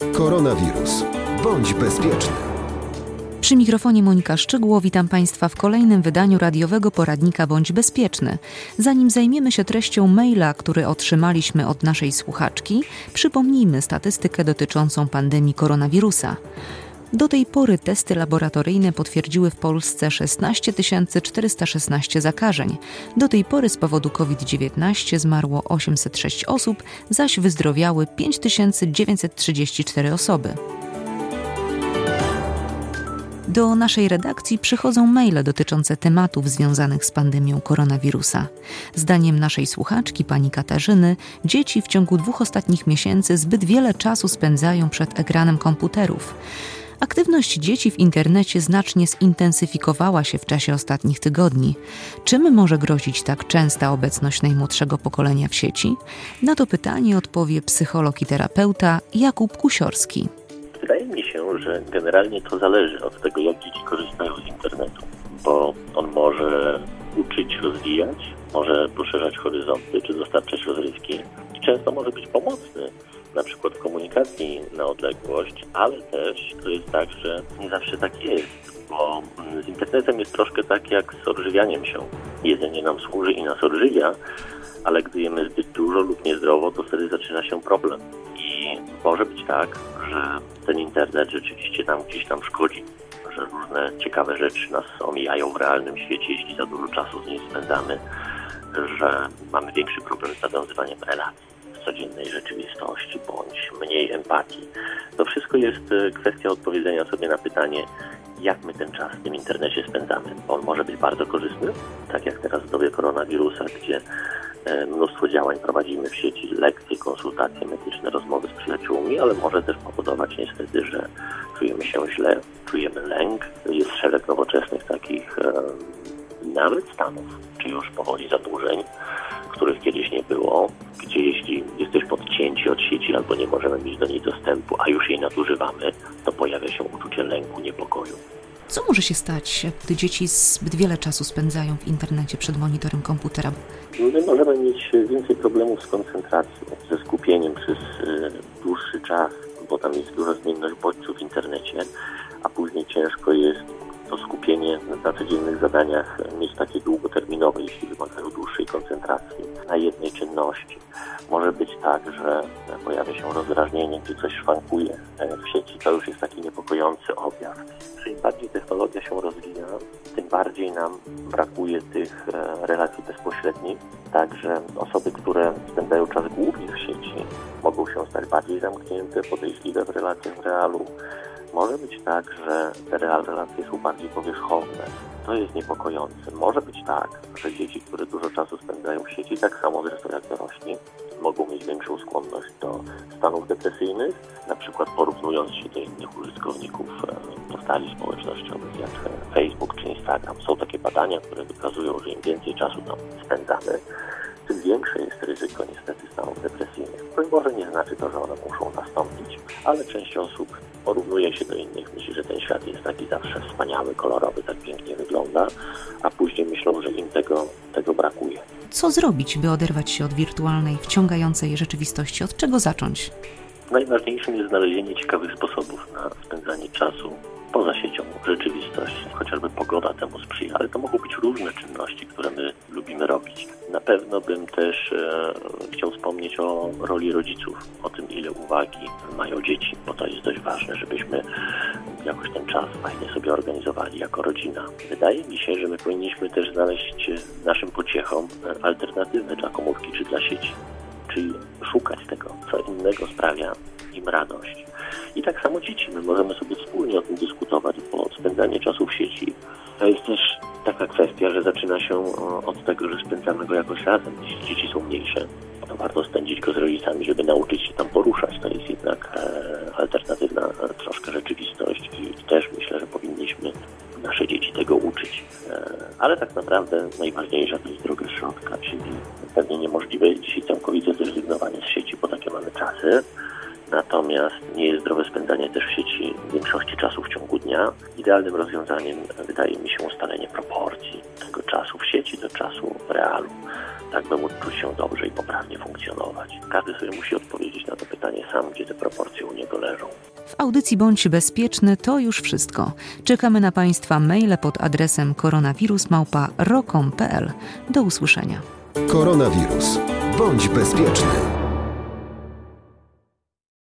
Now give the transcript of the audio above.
Koronawirus. Bądź bezpieczny. Przy mikrofonie Monika Szczygło witam Państwa w kolejnym wydaniu radiowego poradnika Bądź Bezpieczny. Zanim zajmiemy się treścią maila, który otrzymaliśmy od naszej słuchaczki, przypomnijmy statystykę dotyczącą pandemii koronawirusa. Do tej pory testy laboratoryjne potwierdziły w Polsce 16 416 zakażeń. Do tej pory z powodu COVID-19 zmarło 806 osób, zaś wyzdrowiały 5934 osoby. Do naszej redakcji przychodzą maile dotyczące tematów związanych z pandemią koronawirusa. Zdaniem naszej słuchaczki, pani Katarzyny, dzieci w ciągu dwóch ostatnich miesięcy zbyt wiele czasu spędzają przed ekranem komputerów. Aktywność dzieci w internecie znacznie zintensyfikowała się w czasie ostatnich tygodni. Czym może grozić tak częsta obecność najmłodszego pokolenia w sieci? Na to pytanie odpowie psycholog i terapeuta Jakub Kusiorski. Wydaje mi się, że generalnie to zależy od tego, jak dzieci korzystają z internetu, bo on może uczyć, rozwijać, może poszerzać horyzonty czy dostarczać rozrywki często może być pomocny na przykład komunikacji na odległość, ale też to jest tak, że nie zawsze tak jest, bo z internetem jest troszkę tak jak z odżywianiem się. Jedzenie nam służy i nas odżywia, ale gdy jemy zbyt dużo lub niezdrowo, to wtedy zaczyna się problem. I może być tak, że ten internet rzeczywiście nam gdzieś tam szkodzi, że różne ciekawe rzeczy nas omijają w realnym świecie, jeśli za dużo czasu z nim spędzamy, że mamy większy problem z nawiązywaniem relacji codziennej rzeczywistości bądź mniej empatii. To wszystko jest e, kwestia odpowiedzenia sobie na pytanie, jak my ten czas w tym internecie spędzamy. On może być bardzo korzystny, tak jak teraz w dobie koronawirusa, gdzie e, mnóstwo działań prowadzimy w sieci, lekcje, konsultacje medyczne, rozmowy z przyjaciółmi, ale może też powodować niestety, że czujemy się źle, czujemy lęk. Jest szereg nowoczesnych takich e, nawet stanów, czy już powoli zadłużeń, których kiedyś nie było, gdzie jeśli jesteś podcięci od sieci albo nie możemy mieć do niej dostępu, a już jej nadużywamy, to pojawia się uczucie lęku, niepokoju. Co może się stać, gdy dzieci zbyt wiele czasu spędzają w internecie przed monitorem komputera? My możemy mieć więcej problemów z koncentracją, ze skupieniem przez e, dłuższy czas, bo tam jest duża zmienność bodźców w internecie, a później ciężko jest to skupienie na codziennych zadaniach mieć takie długoterminowe, jeśli wymagają dłuższej koncentracji na jednej czynności. Może być tak, że pojawia się rozdrażnienie, gdy coś szwankuje w sieci. To już jest taki niepokojący objaw. Im bardziej technologia się rozwija, tym bardziej nam brakuje tych e, relacji bezpośrednich. Także osoby, które spędzają czas głównie w sieci, mogą się stać bardziej zamknięte, podejrzliwe w relacjach w realu, może być tak, że te relacje są bardziej powierzchowne. To jest niepokojące. Może być tak, że dzieci, które dużo czasu spędzają w sieci, tak samo zresztą jak dorośli, mogą mieć większą skłonność do stanów depresyjnych, na przykład porównując się do innych użytkowników e, portali społecznościowych jak Facebook czy Instagram. Są takie badania, które wykazują, że im więcej czasu tam spędzamy, tym większe jest ryzyko niestety stanów depresyjnych. To może nie znaczy to, że one muszą nastąpić, ale część osób porównuje się do innych, myśli, że ten świat jest taki zawsze wspaniały, kolorowy, tak pięknie wygląda, a później myślą, że im tego, tego brakuje. Co zrobić, by oderwać się od wirtualnej, wciągającej rzeczywistości? Od czego zacząć? Najważniejszym jest znalezienie ciekawych sposobów na spędzanie czasu poza siecią rzeczywistości. Chociażby pogoda temu Bym też e, chciał wspomnieć o roli rodziców, o tym, ile uwagi mają dzieci, bo to jest dość ważne, żebyśmy jakoś ten czas fajnie sobie organizowali jako rodzina. Wydaje mi się, że my powinniśmy też znaleźć naszym pociechom alternatywę dla komórki czy dla sieci, czyli szukać tego, co innego sprawia im radość. I tak samo dzieci, my możemy sobie wspólnie o tym dyskutować, bo spędzanie czasu w sieci to jest też taka kwestia, że zaczyna się od tego, że spędzamy go jakoś razem. Jeśli dzieci są mniejsze, to warto spędzić go z rodzicami, żeby nauczyć się tam poruszać. To jest jednak e, alternatywna e, troszkę rzeczywistość i też myślę, że powinniśmy nasze dzieci tego uczyć. E, ale tak naprawdę najważniejsza to jest droga środka, czyli pewnie niemożliwe dzisiaj całkowite zrezygnowanie z sieci, bo takie mamy czasy. Natomiast nie jest zdrowe spędzanie też w sieci większości czasu w ciągu dnia. Idealnym rozwiązaniem wydaje mi się ustalenie proporcji tego czasu w sieci do czasu w realu. tak by móc czuć się dobrze i poprawnie funkcjonować. Każdy sobie musi odpowiedzieć na to pytanie sam, gdzie te proporcje u niego leżą. W audycji Bądź Bezpieczny to już wszystko. Czekamy na Państwa maile pod adresem koronawirusmałpa.rokom.pl. Do usłyszenia. Koronawirus. Bądź bezpieczny.